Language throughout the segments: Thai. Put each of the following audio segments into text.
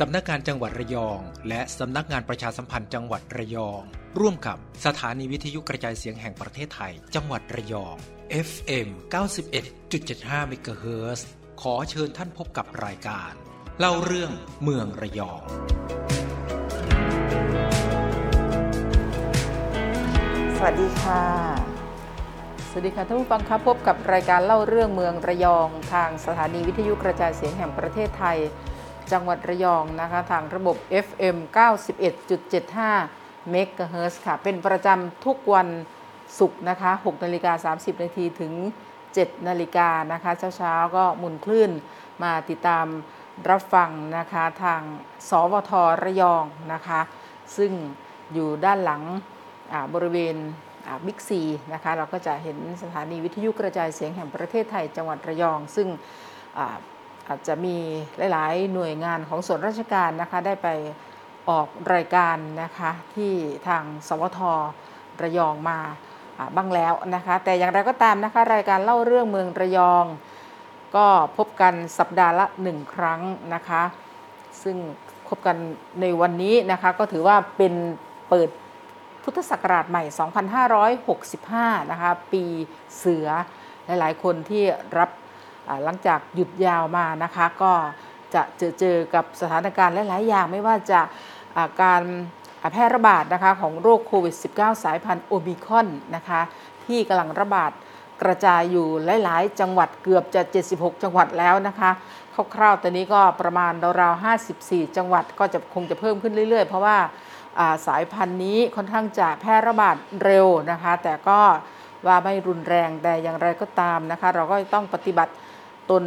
สำนักงานจังหวัดระยอง และสำนักงานประชาสัมพันธ์จังหวัดระยอง ร่วมกับสถานีวิทยุกระจายเสียงแห่งประเทศไทย จังหวัดระยอง FM 91.75 MHz ขอเชิญท่านพบกับรายการ เล่าเรื่องเมืองระยองสวัสดีค่ะ สวัสดีค่ะท่านผู้ฟังครับพบกับรายการเล่าเรื่องเมืองระยอง ทางสถานีวิทยุกระจายเสียงแห่งประเทศไทย จังหวัดระยองนะคะ ทางระบบ FM 91.75เมกะเฮิร์ค่ะ เป็นประจำทุกวันศุกร์นะคะ6นาฬิกา30 นาทีถึง 7 นาฬิกานะคะ เช้าๆ ก็หมุนคลื่นมาติดตามรับฟังนะคะ ทางสวทระยองนะคะ ซึ่งอยู่ด้านหลังบริเวณบิ๊กซีนะคะ เราก็จะเห็นสถานีวิทยุกระจายเสียงแห่งประเทศไทยจังหวัดระยอง ซึ่ง อาจจะมีหลาย ๆ หน่วยงานของส่วนราชการนะคะได้ไปออกรายการนะคะที่ทางสวทระยองมาบ้างแล้วนะคะแต่อย่างไรก็ตามนะคะรายการเล่าเรื่องเมืองระยอง ก็พบกันสัปดาห์ละหนึ่งครั้งนะคะซึ่งพบกันในวันนี้นะคะก็ถือว่าเป็นเปิดพุทธศักราชใหม่ 2565 นะคะปีเสือหลาย ๆ คนที่รับ หลังจากหยุดยาวมานะคะก็จะเจอเจอกับสถานการณ์หลาย ๆ อย่างไม่ว่าจะาการแพร่ระบาดนะคะของโรคโควิด -19 สายพันธุ์โอมิคอนนะคะที่กำลังระบาดกระจายอยู่หลาย ๆ จังหวัดเกือบจะ 76 จังหวัดแล้วนะคะคร่าวๆตอนนี้ก็ประมาณราวๆ54 จังหวัดก็จะคงจะเพิ่มขึ้นเรื่อย ๆ เพราะว่าอ่าสายพันธุ์นี้ค่อนข้างจะแพร่ระบาดเร็วนะคะ แต่ก็ว่าไม่รุนแรงแต่อย่างไรก็ตามนะคะ เราก็ต้องปฏิบัติ ตน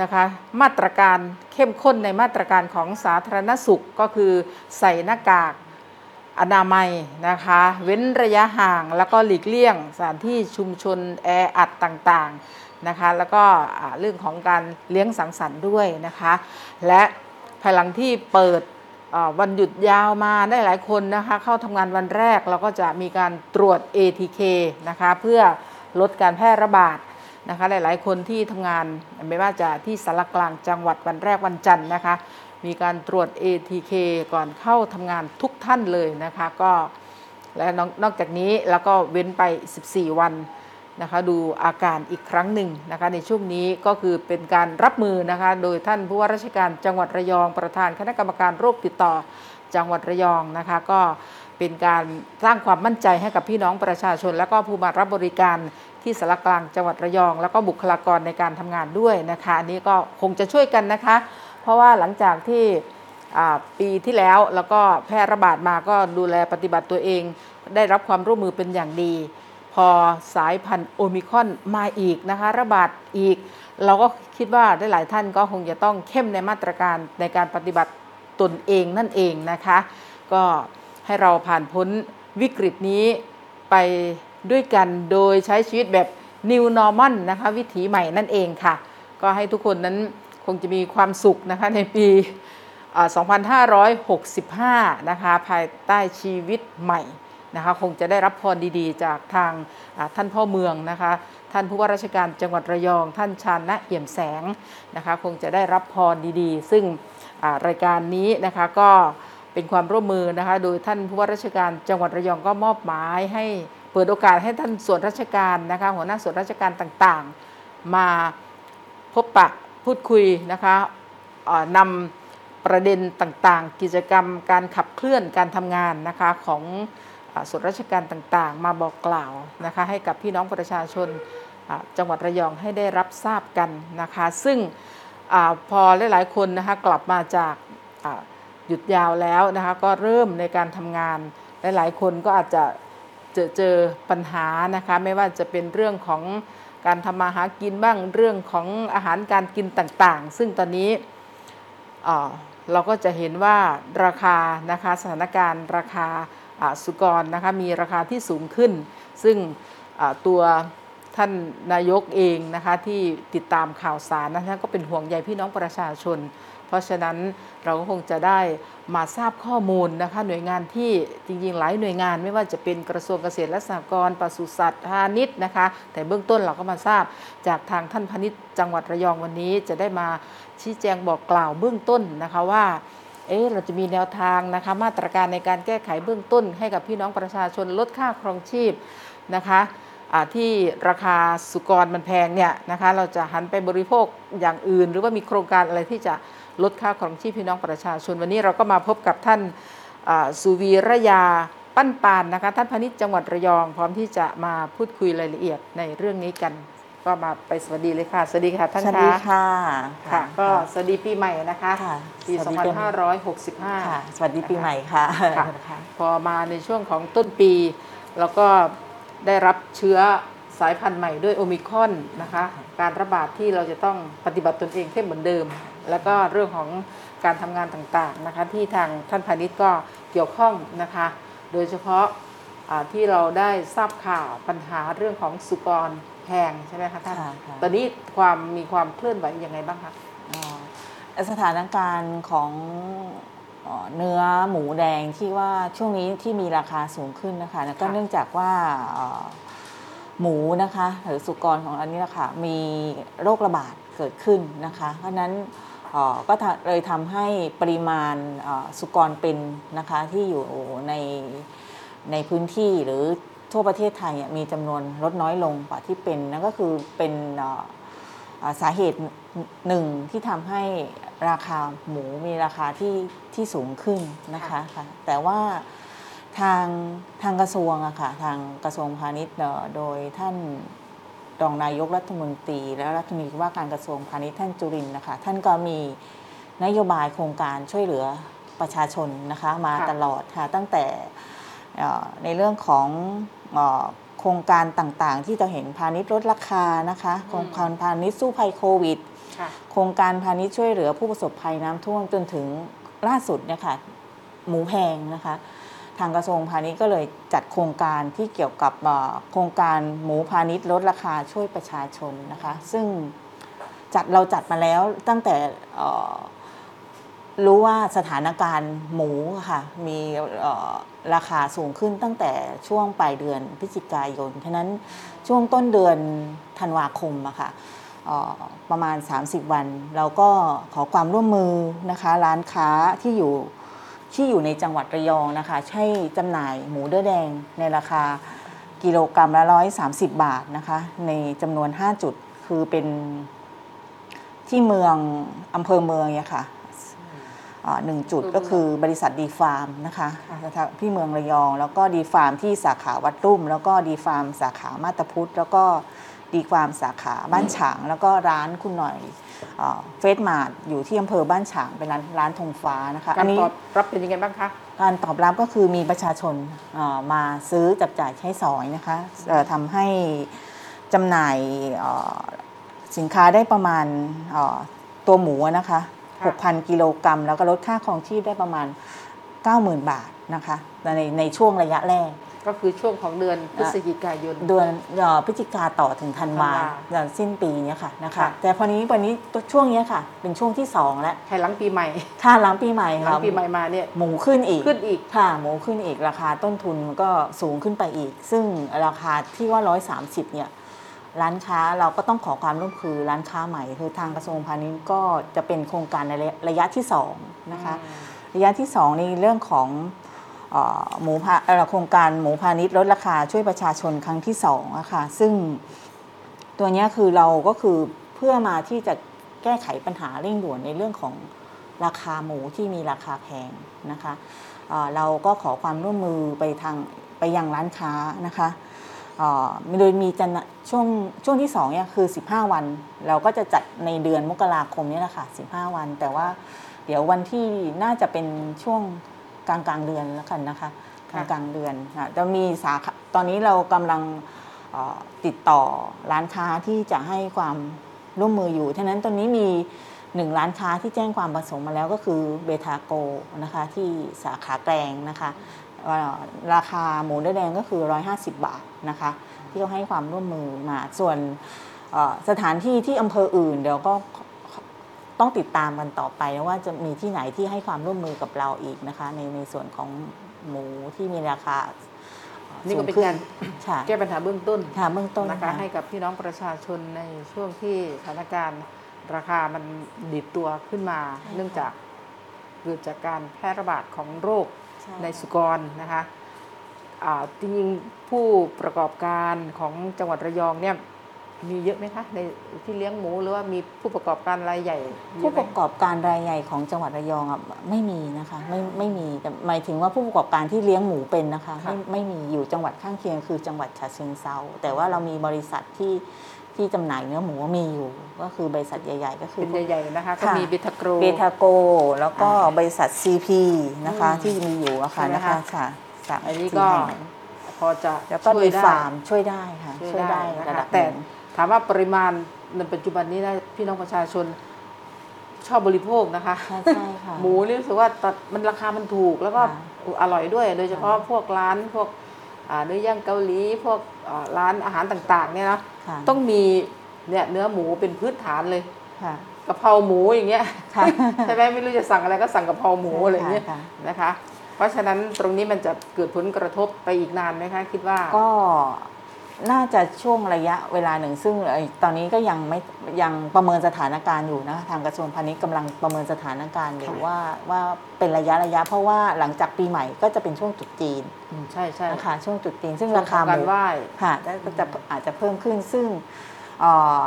นะคะมาตรการเข้มข้นในมาตรการของสาธารณสุขก็คือใส่หน้ากากอนามัยนะคะ เว้นระยะห่างแล้วก็หลีกเลี่ยงสถานที่ชุมชนแออัดต่างๆนะคะ แล้วก็เรื่องของการเลี้ยงสังสรรค์ด้วยนะคะ และภายหลังที่เปิดวันหยุดยาวมาได้หลายคนนะคะ เข้าทำงานวันแรกเราก็จะมีการตรวจ ATK นะคะ เพื่อลดการแพร่ระบาด นะคะหลายๆ คนที่ทำงานไม่ว่าจะที่สารกลางจังหวัดวันแรกวันจันทร์นะคะ มีการตรวจ ATK ก่อนเข้าทำงานทุกท่านเลยนะคะก็และนอกนอกจากนี้แล้วก็เว้นไป 14 วันนะคะดูอาการอีกครั้งหนึ่งนะคะในช่วงนี้ก็คือเป็นการรับมือนะคะโดยท่านผู้ว่าราชการจังหวัดระยองประธานคณะกรรมการโรคติดต่อจังหวัดระยองนะคะก็ เป็นการสร้างความมั่นใจให้กับพี่น้องประชาชน และก็ผู้มารับบริการที่สารกลางจังหวัดระยอง แล้วก็บุคลากรในการทำงานด้วยนะคะ อันนี้ก็คงจะช่วยกันนะคะ เพราะว่าหลังจากที่ปีที่แล้วแล้วก็แพร่ระบาดมาก็ดูแลปฏิบัติตัวเอง ได้รับความร่วมมือเป็นอย่างดี พอสายพันธุ์โอมิคอนมาอีกนะคะ ระบาดอีก เราก็คิดว่าได้หลายท่านก็คงจะต้องเข้มในมาตรการในการปฏิบัติตนเองนั่นเองนะคะ ก็ ให้เราผ่านพ้นวิกฤตนี้ไปด้วยกันโดยใช้ชีวิตแบบ New Normal นะคะวิถีใหม่นั่นเองค่ะ ก็ให้ทุกคนนั้นคงจะมีความสุขนะคะในปี 2565 นะคะภายใต้ชีวิตใหม่นะคะคงจะได้รับพรดีๆ จากทางท่านพ่อเมืองนะคะท่านผู้ว่าราชการจังหวัดระยอง ท่านชาญนะเอี่ยมแสงนะคะคงจะได้รับพรดีๆ ซึ่งรายการนี้นะคะก็ เป็นความร่วมมือนะคะ โดยท่านผู้ว่าราชการจังหวัดระยองก็มอบหมายให้เปิดโอกาสให้ท่านส่วนราชการนะคะหัวหน้าส่วนราชการต่างๆ มาพบปะพูดคุยนะคะนำประเด็นต่างๆ กิจกรรมการขับเคลื่อนการทำงานนะคะของอส่วนราชการต่างๆ มาบอกกล่าวนะคะให้กับพี่น้องประชาชนจังหวัดระยองให้ได้รับทราบกันนะคะ ซึ่งอพอหลายๆคนนะคะกลับมาจากอ หยุดยาวแล้วนะคะ ก็เริ่มในการทำงาน หลาย ๆ คนก็อาจจะเจอเจอปัญหานะคะ ไม่ว่าจะเป็นเรื่องของการทำมาหากินบ้างเรื่องของอาหารการกินต่างๆ ซึ่งตอนนี้เราก็จะเห็นว่าราคานะคะสถานการณ์ราคาสุกรนะคะมีราคาที่สูงขึ้น ซึ่งตัวท่านนายกเองนะคะที่ติดตามข่าวสารนะคะก็เป็นห่วงใยพี่น้องประชาชน เพราะฉะนั้นเราก็คงจะได้มาทราบข้อมูลนะคะหน่วยงานที่จริงๆ หลายหน่วยงานไม่ว่าจะเป็นกระทรวงเกษตรและสหกรณ์ปศุสัตว์พาณิชย์นะคะ แต่เบื้องต้นเราก็มาทราบจากทางท่านพาณิชย์จังหวัดระยองวันนี้จะได้มาชี้แจงบอกกล่าวเบื้องต้นนะคะว่าเอ๊ะเราจะมีแนวทางนะคะมาตรการในการแก้ไขเบื้องต้น ให้กับพี่น้องประชาชนลดค่าครองชีพนะคะที่ราคาสุกรมันแพงเนี่ยนะคะเราจะหันไปบริโภคอย่างอื่น หรือว่ามีโครงการอะไรที่จะ ลดค่าครองชีพพี่น้องประชาชน วันนี้เราก็มาพบกับท่านอ่าสุวีระยาปั้นปานนะคะท่านพาณิชย์จังหวัดระยอง พร้อมที่จะมาพูดคุยรายละเอียดในเรื่องนี้กัน ก็มาไปสวัสดีเลยค่ะ สวัสดีค่ะท่านสวัสดีคะค่ะค่ะ ก็สวัสดีปีใหม่นะคะค่ะปีสวัสดีเป็นค่ะ2565 สวัสดีปีใหม่ค่ะค่ะพอมาในช่วงของต้นปี แล้วก็ได้รับเชื้อสายพันธุ์ใหม่ด้วยโอมิครอนนะคะ การระบาดที่เราจะต้องปฏิบัติตนเองเข้มเหมือนเดิม แล้วก็เรื่องของการทำงานต่างๆนะคะ ที่ทางท่านพาณิชย์ก็เกี่ยวข้องนะคะ โดยเฉพาะอ่าที่เราได้ทราบข่าวปัญหาเรื่องของสุกรแพงใช่ไหมคะท่านค่ะค่ะตอนนี้ความมีความเคลื่อนไหวยังไงบ้างคะอ๋อสถานการณ์ของเอ่อเนื้อหมูแดงที่ว่าช่วงนี้ที่มีราคาสูงขึ้นนะคะแล้วก็ค่ะเนื่องจากว่าเอ่อ หมูนะคะหรือสุกรของอันนี้นะคะมีโรคระบาดเกิดขึ้นนะคะเพราะฉะนั้นเอ่อก็ทำเลยทำให้ปริมาณเอ่อสุกรเป็นนะคะที่อยู่ในในพื้นที่หรือทั่วประเทศไทยเนี่ยมีจำนวนลดน้อยลงกว่าที่เป็นนั่นก็คือเป็นเอ่ออ่าสาเหตุหนึ่งที่ทำให้ราคาหมูมีราคาที่ที่สูงขึ้นนะคะค่ะแต่ว่า ทางทางกระทรวงอะค่ะทางกระทรวงพาณิชย์เอ่อโดยท่านรองนายกรัฐมนตรี และรัฐมนตรีว่าการกระทรวงพาณิชย์ท่านจุรินทร์นะคะท่านก็มีนโยบายโครงการช่วยเหลือประชาชนนะคะมาค่ะตลอดค่ะตั้งแต่เอ่อในเรื่องของเอ่อโครงการต่างๆ ที่จะเห็นพาณิชย์ลดราคานะคะโครงการพาณิชย์สู้ภัยโควิดค่ะโครงการพาณิชย์ช่วยเหลือผู้ประสบภัยน้ำท่วมจนถึงล่าสุดเนี่ยค่ะหมูแพงนะคะ ทางกระทรวงพาณิชย์ก็เลยจัดโครงการที่เกี่ยวกับโครงการหมูพาณิชย์ลดราคาช่วยประชาชนนะคะ ซึ่งจัดเราจัดมาแล้วตั้งแต่รู้ว่าสถานการณ์หมูค่ะมีราคาสูงขึ้นตั้งแต่ช่วงปลายเดือนพฤศจิกายน ฉะนั้นช่วงต้นเดือนธันวาคมอะค่ะเอ่อประมาณ 30 วัน เราก็ขอความร่วมมือนะคะ ร้านค้าที่อยู่ ที่อยู่ในจังหวัดระยองนะคะ ใช้จำหน่ายหมูเด้อแดงในราคากิโลกรัมละ 130 บาทนะคะ ในจำนวน 5 จุดคือเป็นที่เมืองอำเภอเมืองเนี่ยค่ะอ่าหนึ่งจุดก็คือบริษัทดีฟาร์มนะคะที่เมืองระยอง แล้วก็ดีฟาร์มที่สาขาวัดลุ่ม แล้วก็ดีฟาร์มสาขามาบตาพุดแล้วก็ดีฟาร์มสาขาบ้านฉาง แล้วก็ร้านคุณหน่อย เฟรชมาร์ทอยู่ที่อำเภอบ้านฉางเป็นร้านร้านธงฟ้านะคะการนนี้ตอบรับเป็นยังไงบ้างคะการตอบรับก็คือมีประชาชนเอ่อมาซื้อจับจ่ายใช้สอยนะคะเอ่อทำให้จำหน่ายเอ่อสินค้าได้ประมาณเอ่อตัวหมูอะนะคะค่ะ6,000 กิโลกรัม แล้วก็ลดค่าครองชีพได้ประมาณ 90,000 บาทนะคะในในช่วงระยะแรก ก็คือช่วงของเดือนพฤศจิกายน เดือนเอ่อพฤศจิกาต่อถึงธันวาธันวาเดือนสิ้นปีเนี้ยค่ะนะคะค่ะแต่พอนี้วันนี้ตัวช่วงเนี้ยค่ะ เป็นช่วงที่สองแล้วภายหลังปีใหม่ค่าหลังปีใหม่หลัค่ะงปีใหม่มาเนี่ยหมูขึ้นอีกขึ้นอีกค่ะหมูขึ้นอีกราคาต้นทุนมันก็สูงขึ้นไปอีก ซึ่งราคาที่ว่า 130เนี่ยร้านค้าเราก็ต้องขอความร่วมมือร้านค้าใหม่คือทางกระทรวงพาณิชย์ก็จะเป็นโครงการในระยะที่สองนะคะระยะที่สองในเรื่องของเอ่อ หมูพาโครงการหมูพาณิชย์ลดราคาช่วยประชาชนครั้งที่สองอะค่ะซึ่งตัวนี้คือเราก็คือเพื่อมาที่จะแก้ไขปัญหาเร่งด่วนในเรื่องของราคาหมูที่มีราคาแพงนะคะเเราก็ขอความร่วมมือไปทางไปยังร้านค้านะคะโดยมีจันช่วงช่วงที่สองเนี่ยคือ 15 วัน เราก็จะจัดในเดือนมกราคมนี่แหละค่ะ 15 วัน แต่ว่าเดี๋ยววันที่น่าจะเป็นช่วง กลางกลางๆเดือนแล้วกันนะคะกลาค่ะงกลางๆเดือนค่ะจะมีสาขาตอนนี้เรากำลังเอ่อติดต่อร้านค้าที่จะให้ความร่วมมืออยู่ท่านั้นตอนนี้มีหนึ่งร้านค้าที่แจ้งความประสงค์มาแล้วก็คือเบทาโกนะคะที่สาขาแกลงนะคะเอ่อราคาหมูเนื้อแดงก็คือ 150 บาทนะคะที่เขาให้ความร่วมมือมาส่วนเอ่อสถานที่ที่อำเภออื่น เดี๋ยวก็ ต้องติดตามกันต่อไปนะว่าจะมีที่ไหนที่ให้ความร่วมมือกับเราอีกนะคะ ในในส่วนของหมูที่มีราคานี่ก็เป็นสูงขึ้การค่ะแก้ปัญหาเบื้องต้นค่ะเบื้องต้นนะคะค่ะให้กับพี่น้องประชาชนในช่วงที่สถานการณ์ราคามันดีดตัวขึ้นมา เนื่องจากเกิดจากการแพร่ระบาดของโรคใช่ในสุกรนะคะอ่าจริงๆผู้ประกอบการของจังหวัดระยองเนี่ย มีเยอะไหมคะในที่เลี้ยงหมูหรือว่ามีผู้ประกอบการรายใหญ่เยผู้อะไหมประกอบการรายใหญ่ของจังหวัดระยองอะไม่มีนะคะไม่ไม่มีแต่หมายถึงว่าผู้ประกอบการที่เลี้ยงหมูเป็นนะคะค่ะไม่ไม่มีอยู่จังหวัดข้างเคียงคือจังหวัดฉะเชิงเซาแต่ว่าเรามีบริษัทที่ที่จำหน่ายเนื้อหมูมีอยู่ ก็คือบริษัทใหญ่ ๆ ก็คือเป็นใหญ่ๆนะคะก็ค่ะมีเบทาโกรเบทาโกแล้วก็อ่าบริษัท CP นะคะอืมที่มีอยู่อะค่ะใช่ไหมนะคะคะค่ะสามอันนี้สี่ก็แห่งพอจะแล้วก็ช่วยมีได้ฟาร์มช่วยได้ค่ะ ช่วยได้นะระคะดับหแต่นึ่ง ถามว่าปริมาณในปัจจุบันนี้นะพี่น้องประชาชนชอบบริโภคนะคะ ใช่ใช่ค่ะ หมูนี่รู้สึกว่าตัดมันราคามันถูกแล้วก็ค่ะอร่อยด้วย โดยเฉพาะค่ะพวกร้านพวกอ่าเนื้อย่างเกาหลีพวกอ่าร้านอาหารต่างๆ เนี่ยนะค่ะต้องมีเนี่ยเนื้อหมูเป็นพื้นฐานเลยค่ะกะเพราหมูอย่างเงี้ยค่ะใช่ไหมไม่รู้จะสั่งอะไรก็สั่งกะเพราหมูอะไรอย่างเงี้ยค่ะนะคะ เพราะฉะนั้นตรงนี้มันจะเกิดผลกระทบไปอีกนานไหมคะ คิดว่าก็ น่าจะช่วงระยะเวลาหนึ่ง ซึ่งเอ่อตอนนี้ก็ยังไม่ยังประเมินสถานการณ์อยู่นะทางกระทรวงพาณิชย์กำลังประเมินสถานการณ์อยู่ค่ะว่าว่าเป็นระยะระยะ เพราะว่าหลังจากปีใหม่ก็จะเป็นช่วงตรุษจีนอืมใช่ใช่นะคะช่วงตรุษจีน ซึ่งช่วราคาหการมูไหว้ค่ะก็จะอาจจะเพิ่มขึ้นซึ่งเอ่อ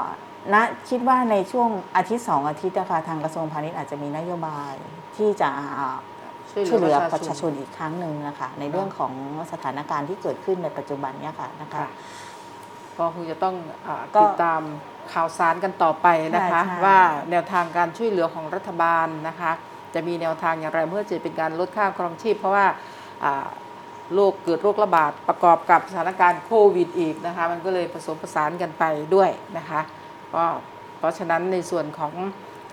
ณคิดว่าในช่วงอาทิตย์สองอาทิตย์นะคะทางกระทรวงพาณิชย์อาจจะมีนโยบายที่จะ อ่าช่วยเหลือประชาชนอีกครั้งหนึ่งนะคะในเรื่องของสถานการณ์ที่เกิดขึ้นในปัจจุบันเนี่ยค่ะนะคะ ค่ะ ก็คงจะต้องอาก็ติดตามข่าวสารกันต่อไปนะคะ ใช่ใช่ ว่าแนวทางการช่วยเหลือของรัฐบาลนะคะ จะมีแนวทางอย่างไรเพื่อจะเป็นการลดค่าครองชีพ เพราะว่าอ่าโรคเกิดโรคระบาดประกอบกับสถานการณ์โควิดอีกนะคะ มันก็เลยผสมผสานกันไปด้วยนะคะก็เพราะฉะนั้นในส่วนของ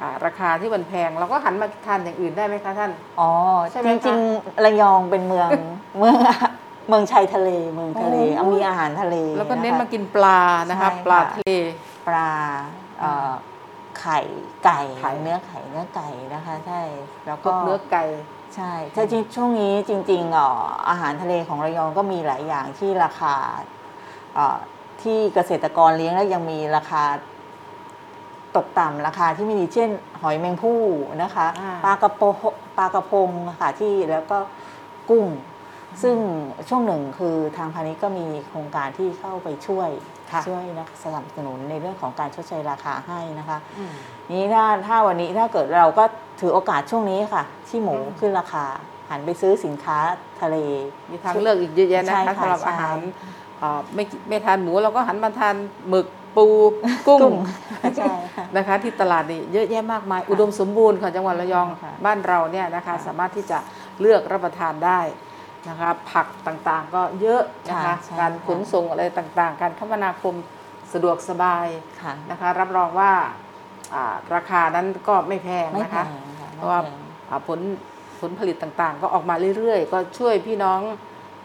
อาราคาที่มันแพงเราก็หันมาทานอย่างอื่นได้ไหมคะท่าน อ๋อใช่ไหมจคะริงๆระยองเป็นเมือง เมืองเมืองชายทะเลเมืองทะเลโอ้ เอามีอาหารทะเลแล้วก็เน้นนะคะมากินปลานะคะใช่ค่ะ ปลาทะเล ปลาเอ่อไข่ไก่ไข่ เนื้อไข่เนื้อไก่นะคะใช่แล้วพก็วกเนื้อไก่ ใช่ถ้าจริงช่วงนี้จริงๆเอ่ออาหารทะเลของระยองก็มีหลายอย่างที่ราคาเอ่อที่เกษตรกรเลี้ยงแล้วยังมีราคา ตกต่ำราคาที่ไม่ดีเช่น หอยแมงผู้นะคะอ่าปลากระโปปลากระพงค่ะที่แล้วก็กุ้ง ซึ่งช่วงหนึ่งคือทางพาณิชย์ก็มีโครงการที่เข้าไปช่วยค่ะช่วยนะสนับสนุนในเรื่องของการชดเชยราคาให้นะคะอืมนี้ถ้าถ้าวันนี้ถ้าเกิดเราก็ถือโอกาสช่วงนี้ค่ะ ที่หมูอืมขึ้นราคาหันไปซื้อสินค้าทะเล มีทางเลือกอีกเยอะแยะนะใช่คะค่ะสำหรับใช่อาหารอ่าไม่กิไม่ทานหมูเราก็หันมาทานหมึก ปูกุ้งกุ้งใช่ค่ะนะคะ ที่ตลาดนี่เยอะแยะมากมาย อุดมสมบูรณ์ของจังหวัดระยองค่ะบ้านเราเนี่ยนะคะค่ะสามารถที่จะเลือกรับประทานได้นะคะผักต่างๆก็เยอะนะคะใช่การค่ะขนส่งอะไรต่างๆ การคมนาคมสะดวกสบายค่ะนะคะ รับรองว่าอ่าราคานั้นก็ไม่แพงไม่นะแพคะงค่ะเพไม่ราะว่าแพงอ่าผลผลผลิตต่างๆ ก็ออกมาเรื่อยๆ ก็ช่วยพี่น้อง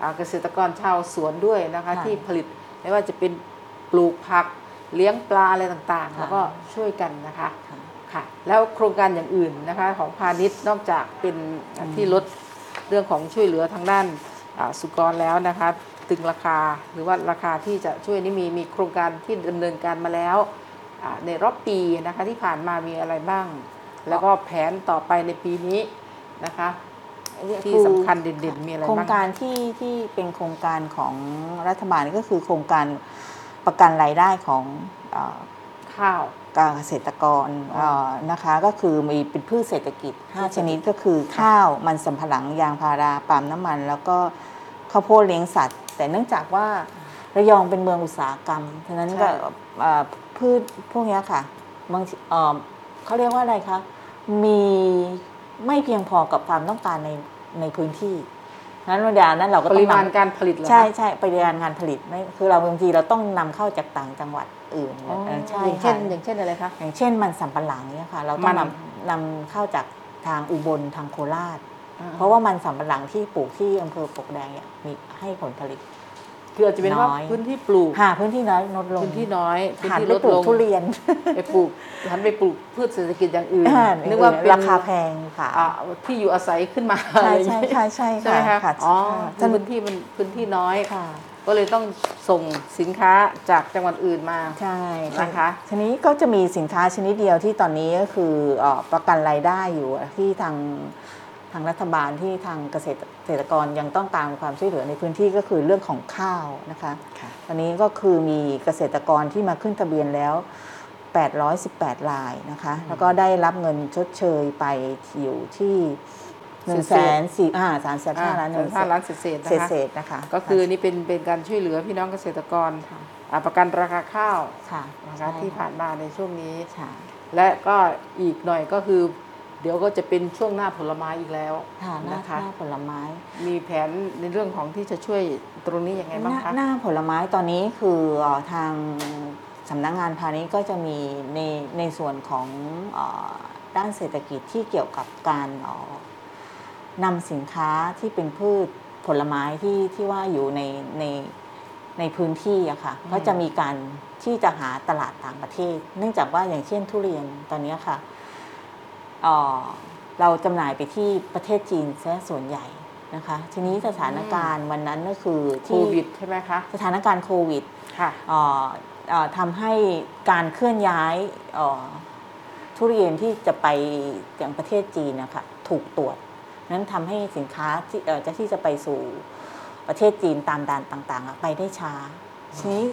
อาเกษตรกรชาวสวนด้วยนะคะค่ะที่ผลิตไม่ว่าจะเป็นปลูกผัก เลี้ยงปลาอะไรต่างๆค่ะแล้วก็ช่วยกันนะคะค่ะค่ะแล้วโครงการอย่างอื่นนะคะของพาณิชย์นอกจากเป็นที่ลดเรื่องของช่วยเหลือทางด้านอ่าสุกรแล้วนะคะตึงราคาหรือว่าราคาที่จะช่วยนี่มีมีโครงการที่ดำเนินการมาแล้วอ่าในรอบปีนะคะที่ผ่านมามีอะไรบ้าง แล้วก็แผนต่อไปในปีนี้นะคะที่สำคัญเด่นๆมีอะไรโครงบ้างการที่ที่เป็นโครงการของรัฐบาลก็คือโครงการ ประกันรายได้ของเอ่อข้าวการเกษตรกรอ๋อเอ่อนะคะก็คือมีเป็นพืชเศรษฐกิจพืชเศรษฐกิจ 5 ชนิดก็คือข้าวมันสำปะหลังยางพาราปาล์มน้ำมัน แล้วก็ข้าวโพดเลี้ยงสัตว์ แต่เนื่องจากว่าระยองเป็นเมืองอุตสาหกรรมฉะนั้นก็เอ่อพืชพวกเนี้ยค่ะบางทีเอ่อเขาเรียกว่าอะไรคะมีไม่เพียงพอกับความต้องการในในพื้นที่ นั้นเวลานั้นเราก็ปต้อริงมาณนำการผลิตเหรอคะใช่ใช่ปริมาณงานผลิตไม่คือเราบางทีเราต้องนำเข้าจากต่างจังหวัดอื่นอ๋อเออใช่อย่างเช่นค่ะอย่างเช่นอะไรคะอย่างเช่นมันสำปะหลังเนี่ยค่ะเราต้มัองนนำนำเข้าจากทางอุบลทางโคราชอ่เพราะว่ามันสำปะหลังที่ปลูกที่อำเภอปกแดงเนี่ยมีให้ผลผลิต คืออาจจะเป็นว่าน้อย พื้นที่ปลูก หาพื้นที่น้อยลดลงพื้นที่น้อยพื้นหันที่ไปลดปลูลกงทุเรียนไปปลูกหันไปปลูกพืชเศรษฐกิจอย่างอื่นอ่านึกว่าเป็นราคาแพงค่ะอ่าที่อยู่อาศัยขึ้นมาใช่อะไรอย่างใช่งี้ใช่ใช่ใช่ไหมคะค่ะอ๋อค่ะคือพื้นที่มันพื้นที่น้อย ค่ะ ก็เลยต้องส่งสินค้าจากจังหวัดอื่นมา ใช่นะคะทีนี้ก็จะมีสินค้าชนิดเดียวที่ตอนนี้ก็คือเอ่อประกันรายได้อยู่ที่ทาง ทางรัฐบาลที่ทางเกษตรเกษตรกรยังต้องการความช่วยเหลือในพื้นที่ก็คือเรื่องของข้าวนะคะค่ะตอนนี้ก็คือมีเกษตรกรที่มาขึ้นทะเบียนแล้ว 818รายนะคะ แล้วก็ได้รับเงินชดเชยไปอยู่ที่1นึ่งแสนสี่อ่าสามแสนห้าล้านอ่ห้าล้านเศษๆนะเศษคะเศษๆนะคะ ก็คือนี่เป็นเป็นการช่วยเหลือพี่น้องเกษตรกรอ่าประกันราคาข้าวค่ะนะคะใช่ที่ผ่านมาในช่วงนี้ค่ะและก็อีกหน่อยก็คือ เดี๋ยวก็จะเป็นช่วงหน้าผลไม้อีกแล้วค่ะหน้านะคะ หน้าผลไม้ มีแผนในเรื่องของที่จะช่วยตรงนี้ยังไงหบ้างน้าคะหน้าผลไม้ตอนนี้คือเอ่อทางสำนักงานพาณิชย์ก็จะมีในในส่วนของเออด้านเศรษฐกิจที่เกี่ยวกับการเอ่อนำสินค้าที่เป็นพืชผลไม้ที่ที่ว่าอยู่ในในในพื้นที่อะค่ะก็จะมีการที่จะหาตลาดต่างประเทศ เนื่องจากว่าอย่างเช่นทุเรียนตอนนี้ค่ะ เอ่อเราจำหน่ายไปที่ประเทศจีนซะส่วนใหญ่นะคะ ทีนี้สถานการณ์วันนั้นก็คือโคที่วิดใช่ไหมคะสถานการณ์โควิดค่ะเอ่อเอ่อทำให้การเคลื่อนย้ายเอ่อทุเรียนที่จะไปอย่างประเทศจีนนะคะถูกตรวจนั้นทำให้สินค้าที่เอ่อจะที่จะไปสู่ประเทศจีนตามด่านต่างๆอะไปได้ช้าทีนี้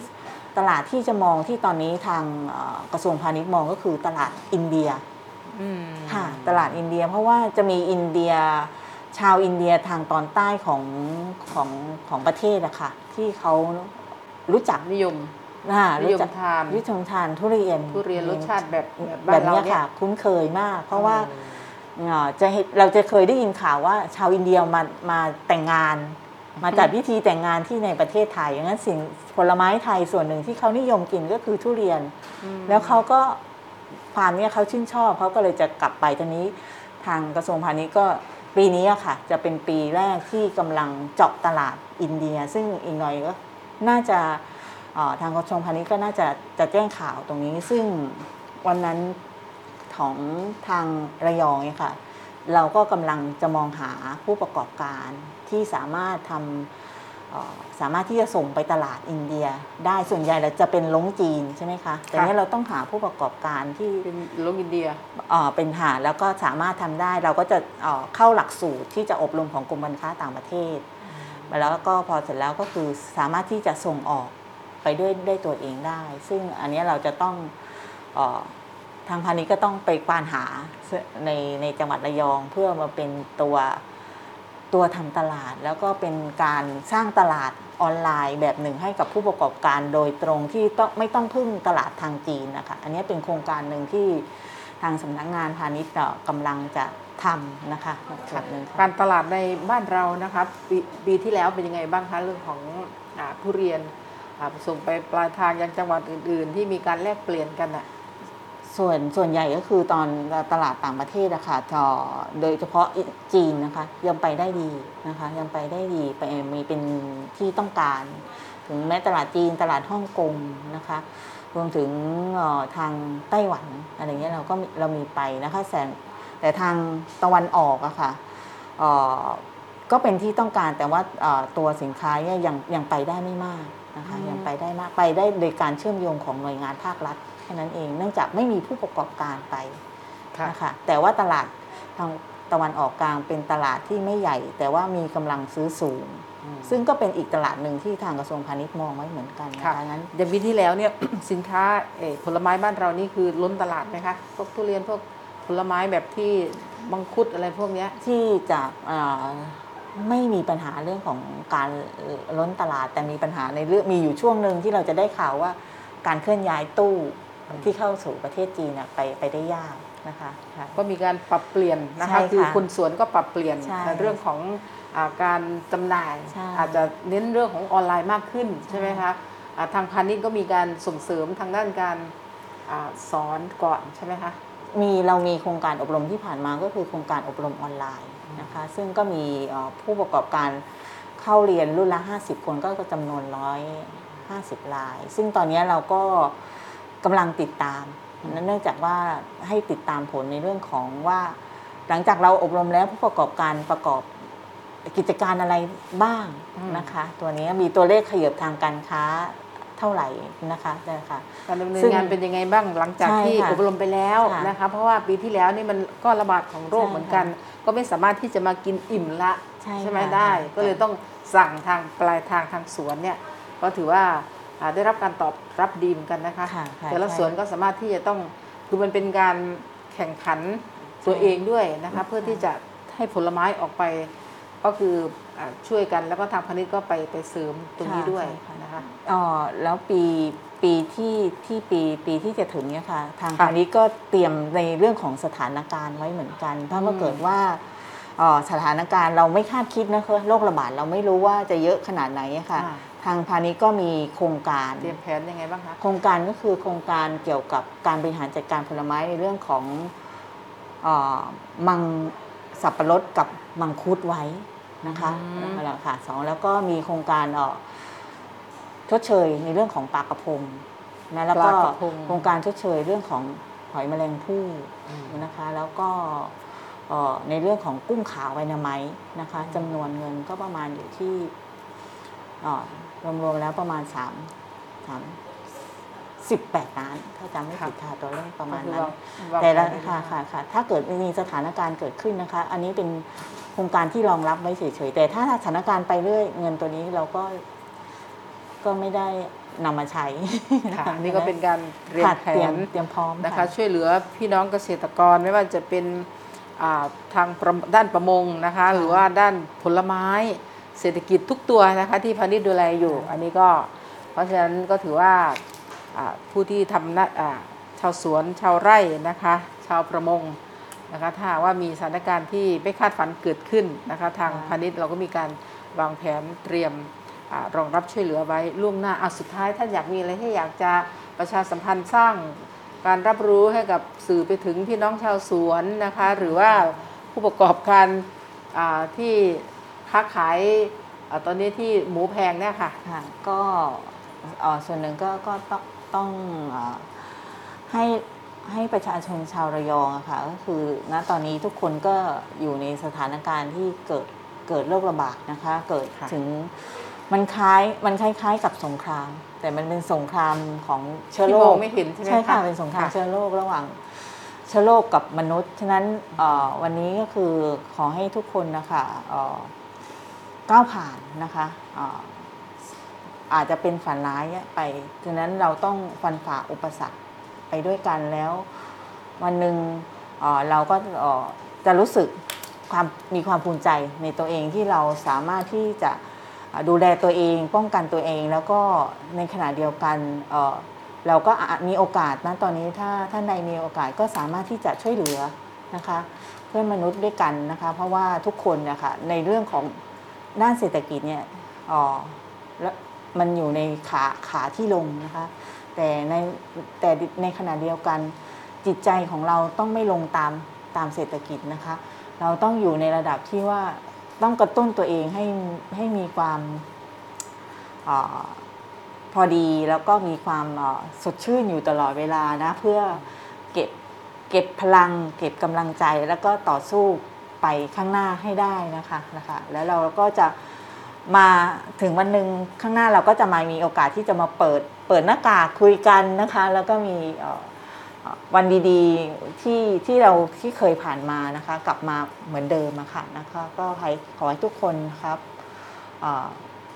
ตลาดที่จะมองที่ตอนนี้ทางเอ่อกระทรวงพาณิชย์มองก็คือตลาดอินเดียอืม ค่ะตลาดอินเดียเพราะว่าจะมีอินเดียชาวอินเดียทางตอนใต้ของของของประเทศอะค่ะที่เขารู้จักนิยมอ่านิยมรู้จักทานนิยมทานทุเรียนทุเรียนรสชาติแบบแบบแบบ้านบเราเนี้ยเนี่ยค่ะ คุ้นเคยมาก เพราะว่าเอ่อจะเห็นเราจะเคยได้ยินข่าวว่า ชาวอินเดียมามาแต่งงาน มาจัดพิธีแต่งงานที่ในประเทศไทยอย่างนั้นสิ่งผลไม้ไทยส่วนหนึ่งที่เขานิยมกินก็คือทุเรียน แล้วเขาก็ ความเนี้ยเขาชื่นชอบเขาก็เลยจะกลับไปตอนนี้ ทางกระทรวงพาณิชย์ก็ปีนี้อะค่ะ จะเป็นปีแรกที่กำลังเจาะตลาดอินเดีย ซึ่งอีกหน่อยก็น่าจะทางกระทรวงพาณิชย์ก็น่าจะจะแจ้งข่าวตรงนี้ ซึ่งวันนั้นของทางระยองเนี่ยค่ะ เราก็กำลังจะมองหาผู้ประกอบการที่สามารถทำ สามารถที่จะส่งไปตลาดอินเดีย ได้ส่วนใหญ่เราจะเป็นลงจีนใช่ไหมคะ แต่ค่ะเนี้เราต้องหาผู้ประกอบการที่เป็นโลกอินเดียเอ่อเป็นหาแล้วก็สามารถทำได้เราก็จะเอ่อเข้าหลักสูตรที่จะอบรมของกรมการค้าต่างประเทศแล้วก็พอเสร็จแล้วก็คือสามารถที่จะส่งออกไปด้วยได้ตัวเองได้ ซึ่งอันเนี้ยเราจะต้องเออทางพาณิชย์ก็ต้องไปควานหาในในจังหวัดระยองเพื่อมาเป็นตัว ตัวทำตลาด แล้วก็เป็นการสร้างตลาดออนไลน์แบบหนึ่งให้กับผู้ประกอบการโดยตรงที่ต้องไม่ต้องพึ่งตลาดทางจีนนะคะอันนี้เป็นโครงการหนึ่งที่ทางสำนักงานพาณิชย์เอ่อกำลังจะทำนะคะส่วนหนึ่งค่ะการตลาดในบ้านเรานะครับปปีที่แล้วเป็นยังไงบ้างคะเรื่องของอาทุเรียนส่งไปปลายทางยังจังหวัดอื่น ๆ ที่มีการแลกเปลี่ยนกันอะ ส่วนส่วนใหญ่ก็คือตอนตลาดต่างประเทศอะค่ะจะโดยเฉพาะจีนนะคะ ยังไปได้ดีนะคะ ยังไปได้ดีไปมีเป็นที่ต้องการ ถึงแม้ตลาดจีนตลาดฮ่องกงนะคะ รวมถึงเอ่อทางไต้หวันอะไรเงี้ยเราก็มีเรามีไปนะคะแสงแต่ทางตะวันออกอะค่ะเอ่อก็เป็นที่ต้องการแต่ว่าเอ่อตัวสินค้าเนี่ยยังยังไปได้ไม่มากนะคะอืมยังไปได้มากไปได้โดยการเชื่อมโยงของหน่วยงานภาครัฐแค่นั้นเอง เนื่องจากไม่มีผู้ประกอบการไปค่ะนะคะแต่ว่าตลาดทางตะวันออกกลางเป็นตลาดที่ไม่ใหญ่ แต่ว่ามีกำลังซื้อสูง ซึ่งก็เป็นอีกตลาดหนึ่งที่ทางกระทรวงพาณิชย์มองไว้เหมือนกันนะค่ะคะงั้นอย่างปีที่แล้วเนี่ยสินค้าเอ่อผลไม้บ้านเรานี่คือล้นตลาดไหมคะพวกทุเรียนพวกผลไม้แบบที่มังคุดอะไรพวกเนี้ยที่จะเอ่อไม่มีปัญหาเรื่องของการล้นตลาดแต่มีปัญหาในเรื่องมีอยู่ช่วงหนึ่งที่เราจะได้ข่าวว่าการเคลื่อนย้ายตู้ ที่เข้าสู่ประเทศจีนน่ะไปไปได้ยากนะคะค่ะก็มีการปรับเปลี่ยนนะใช่คะค่ะคือคนสวนก็ปรับเปลี่ยนใช่ในเรื่องของอาการจำหน่ายใช่อาจจะเน้นเรื่องของออนไลน์มากขึ้นใช่ไหมคะอ่าทางพาณิชย์ก็มีการส่งเสริมทางด้านการอาสอนก่อนใช่ไหมคะมีเรามีโครงการอบรมที่ผ่านมาก็คือโครงการอบรมออนไลน์นะคะซึ่งก็มีเอ่อผู้ประกอบการเข้าเรียนรุ่นละ 50 คนก็จำนวน 150ราย ซึ่งตอนนี้เราก็ กำลังติดตามเนื่องจากว่าให้ติดตามผลในเรื่องของว่า หลังจากเราอบรมแล้วผู้ประกอบการประกอบกิจการอะไรบ้างอืมนะคะ ตัวนี้มีตัวเลขขยับทางการค้าเท่าไหร่นะคะนะคะการดำเนินซึ่งงานเป็นยังไงบ้างหลังจากใช่ที่ค่ะอบรมไปแล้วค่ะนะคะ เพราะว่าปีที่แล้วนี่มันก็ระบาดของโรคใช่เหมือนกัน ก็ไม่สามารถที่จะมากินอิ่มละใช่ไหมค่ะได้ค่ะก็เลยต้องสั่งทางปลายทางทางสวนเนี่ยก็ถือว่าอ่า ได้รับการตอบรับดีเหมือนกันนะคะค่ะค่ะแต่ละใช่สวนก็สามารถที่จะต้องคือมันเป็นการแข่งขันตัวเองด้วยนะคะเพื่อที่จะให้ผลไม้ออกไปก็คืออ่าช่วยกันแล้วก็ทางพาณิชย์ก็ไปไปเสริมตรงนี้ด้วยนะคะอ๋อแล้วปีปีที่ที่ปีปีที่จะถึงเนี่ยค่ะ ทางค่ะพาณิชย์ก็เตรียมในเรื่องของสถานการณ์ไว้เหมือนกัน ถ้าว่าอืมเกิดว่าเอ่อสถานการณ์เราไม่คาดคิดนะคะโรคระบาดเราไม่รู้ว่าจะเยอะขนาดไหนอะค่ะอ่า ทางพาณิชย์ก็มีโครงการเตรียมแผนยังไงบ้างคะโครงการก็คือโครงการเกี่ยวกับการบริหารจัดการผลไม้ในเรื่องของเออมังสับปะรดกับมังคุดไว้นะคะอืมแล้วค่ะสองแล้วก็มีโครงการเอ่อชดเชยในเรื่องของปลากระพงนะแล้วก็ปลากระพงโครงการชดเชยเรื่องของหอยแมลงภู่อืมนะคะ แล้วก็เอ่อในเรื่องของกุ้งขาวไวนาไมต์นะคะจำนวนเงินก็ประมาณอยู่ที่เอ่อ รวมๆแล้วประมาณสามสามสิบแปดล้าน ถ้าจำไม่ผิดค่ะตัวเลขประมาณนั้นวางแต่ละผนไว้ค่ะด้วยค่ะค่ะถ้าเกิดมีสถานการณ์เกิดขึ้นนะคะ อันนี้เป็นโครงการที่รองรับไว้เฉยๆแต่ถ้าสถานการณ์ไปเรื่อยเงินตัวนี้เราก็ก็ไม่ได้นำมาใช้ค่ะอันนี้ก็เป็นการเตรียมค่ะแผเตรียมนเตรียมพร้อมนะคะ ช่วยเหลือพี่น้องเกษตรกรไม่ว่าจะเป็นอ่าทางประด้านประมงนะคะ หรือว่าด้านผลไม้ เศรษฐกิจทุกตัวนะคะที่พาณิชย์ดูแลอยู่ อันนี้ก็ เพราะฉะนั้นก็ถือว่าผู้ที่ทำน้าชาวสวนชาวไร่นะคะ ชาวประมงนะคะถ้าว่ามีสถานการณ์ที่ไม่คาดฝันเกิดขึ้นนะคะ ทางพาณิชย์เราก็มีการวางแผนเตรียมอรองรับช่วยเหลือไว้ล่วงหน้าอะสุดท้ายท่านอยากมีอะไรที่อยากจะประชาสัมพันธ์สร้างการรับรู้ให้กับสื่อไปถึงพี่น้องชาวสวนนะคะ หรือว่าผู้ประกอบการที่ ค้าขายอ่าตอนนี้ที่หมูแพงเนี่ยค่ะค่ะก็เอ่อส่วนหนึ่งก็ก็ต้องต้องเอ่อให้ให้ประชาชนชาวระยองอะค่ะก็คือณตอนนี้ทุกคนก็อยู่ในสถานการณ์ที่เกิดเกิดโรคระบาดนะคะ เกิดค่ะถึงมันคล้ายมันคล้าย ๆ กับสงคราม แต่มันเป็นสงครามของเชื้อที่โรมอคงไม่เห็นใช่ไหมใช่ค่ะคะเป็นสงครามค่ะเชื้อโรคระหว่างเชื้อโรคกับมนุษย์ฉะนั้นเอ่อวันนี้ก็คือขอให้ทุกคนนะคะเอ่อ ก้าวผ่านนะคะเอ่อาจจะเป็นฝันร้ายไปฉะนั้นเราต้องฟันฝ่าอุปสรรคไปด้วยกันแล้ว วันหนึ่งเเราก็จะรู้สึกความมีความภูมิใจในตัวเองที่เราสามารถที่จะดูแลตัวเอง ป้องกันตัวเอง แล้วก็ในขณะเดียวกันเเราก็มีโอกาสนะตอนนี้ถ้าท่านใดมีโอกาสก็สามารถที่จะช่วยเหลือนะคะ เพื่อนมนุษย์ด้วยกันนะคะ เพราะว่าทุกคนนะคะในเรื่องของ ด้านเศรษฐกิจเนี่ยอ่อแล้วมันอยู่ในขาขาที่ลงนะคะ แต่ในแต่ในขณะเดียวกันจิตใจของเราต้องไม่ลงตามตามเศรษฐกิจนะคะ เราต้องอยู่ในระดับที่ว่าต้องกระตุ้นตัวเองให้ให้มีความอาพอดีแล้วก็มีความอ่าสดชื่นอยู่ตลอดเวลานะ เพื่อเก็บเก็บพลัง เก็บกำลังใจแล้วก็ต่อสู้ ไปข้างหน้าให้ได้นะคะนะคะ แล้วเราก็จะมาถึงวันหนึ่งข้างหน้าเราก็จะมามีโอกาสที่จะมาเปิดเปิดหน้ากากคุยกันนะคะ แล้วก็มีเอ่อวันดีๆที่ที่เราที่เคยผ่านมานะคะ กลับมาเหมือนเดิมอะค่ะนะคะก็ให้ขอให้ทุกคนครับเอ่อ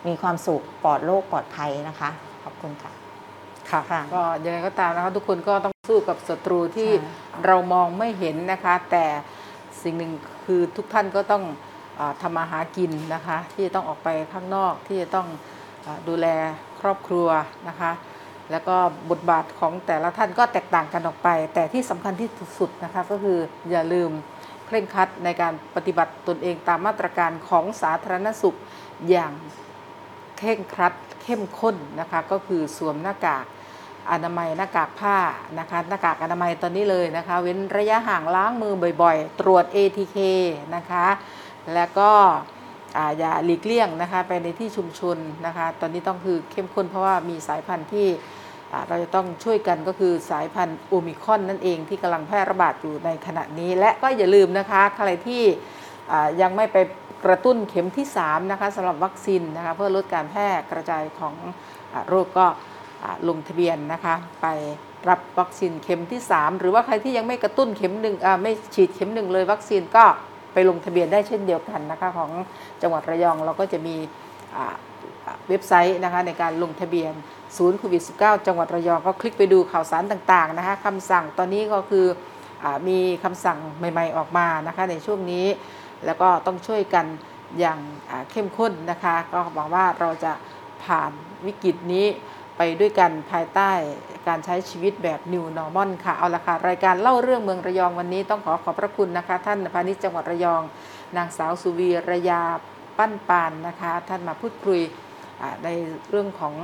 มีความสุขปลอดโรคปลอดภัยนะคะ ขอบคุณค่ะค่ะค่ะก็ยังไงก็ตามนะคะทุกคนก็ต้องสู้กับศัตรูที่ใช่เรามองไม่เห็นนะคะ แต่ สิ่งหนึ่งคือทุกท่านก็ต้องอทำมาหากินนะคะ ที่จะต้องออกไปข้างนอกที่จะต้องอดูแลครอบครัวนะคะ แล้วก็บทบาทของแต่ละท่านก็แตกต่างกันออกไป แต่ที่สำคัญที่สุดนะคะก็คืออย่าลืมเคร่งครัดในการปฏิบัติตนเองตามมาตรการของสาธารณสุขอย่างเคร่งครัดเข้มข้นนะคะก็คือสวมหน้ากาก อนามัยหน้ากากผ้านะคะหน้ากากอนามัยตอนนี้เลยนะคะ เว้นระยะห่างล้างมือบ่อยๆ ตรวจ ATK นะคะ แล้วก็อย่าหลีกเลี่ยงนะคะไปในที่ชุมชนนะคะ ตอนนี้ต้องคือเข้มข้นเพราะว่ามีสายพันธุ์ที่เราจะต้องช่วยกันก็คือสายพันธุ์โอมิคอนนั่นเองที่กำลังแพร่ระบาดอยู่ในขณะนี้ และก็อย่าลืมนะคะใครที่ยังไม่ไปกระตุ้นเข็มที่3นะคะสำหรับวัคซีนนะคะเพื่อลดการแพร่กระจายของอโรคก็ ลงทะเบียนนะคะไปรับวัคซีนเข็มที่ 3 หรือว่าใครที่ยังไม่กระตุ้นเข็มหนึ่งไม่ฉีดเข็มหนึ่งเลยวัคซีนก็ไปลงทะเบียนได้เช่นเดียวกันนะคะของจังหวัดระยองเราก็จะมีเว็บไซต์นะคะในการลงทะเบียนศูนย์โควิด -19 จังหวัดระยองก็คลิกไปดูข่าวสารต่างๆนะคะคำสั่งตอนนี้ก็คืออมีคำสั่งใหม่ ๆออกมานะคะในช่วงนี้ แล้วก็ต้องช่วยกันอย่างเข้มข้นนะคะ ก็หวังว่าเราจะผ่านวิกฤตนี้ ไปด้วยกันภายใต้การใช้ชีวิตแบบ New Normal ค่ะ เอาละค่ะ รายการเล่าเรื่องเมืองระยองวันนี้ต้องขอขอบพระคุณนะคะ ท่านพาณิชย์จังหวัดระยอง นางสาวสุวีระยาปั้นปานนะคะ ท่านมาพูดคุยในเรื่องของ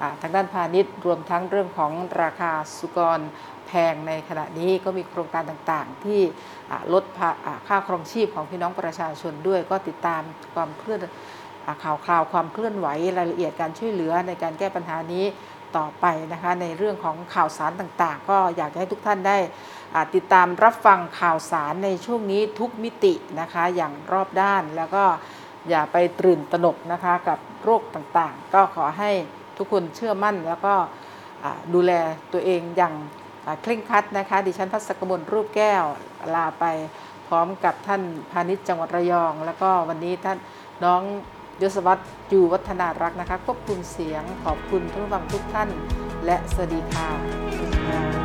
อทางด้านพาณิชย์ รวมทั้งเรื่องของราคาสุกรแพงในขณะนี้ก็มีโครงการต่างๆ ที่ลดค่าครองชีพของพี่น้องประชาชนด้วยก็ติดตามความเคลื่อน ข่าวคราวความเคลื่อนไหวรายละเอียดการช่วยเหลือในการแก้ปัญหานี้ต่อไปนะคะในเรื่องของข่าวสารต่างๆ ก็อยากให้ทุกท่านได้ติดตามรับฟังข่าวสารในช่วงนี้ทุกมิตินะคะอย่างรอบด้านแล้วก็อย่าไปตื่นตระหนกนะคะกับโรคต่างๆ ก็ขอให้ทุกคนเชื่อมั่นแล้วก็ดูแลตัวเองอย่างเคร่งครัดนะคะดิฉันพัสกมลรูปแก้วลาไปพร้อมกับท่านพาณิชย์จังหวัดระยอง แล้วก็วันนี้ท่านน้อง ยศวัตรจูวัฒนารักนะคะควบคุมเสียงขอบคุณทุกฟังทุกท่าน และสวัสดีค่ะ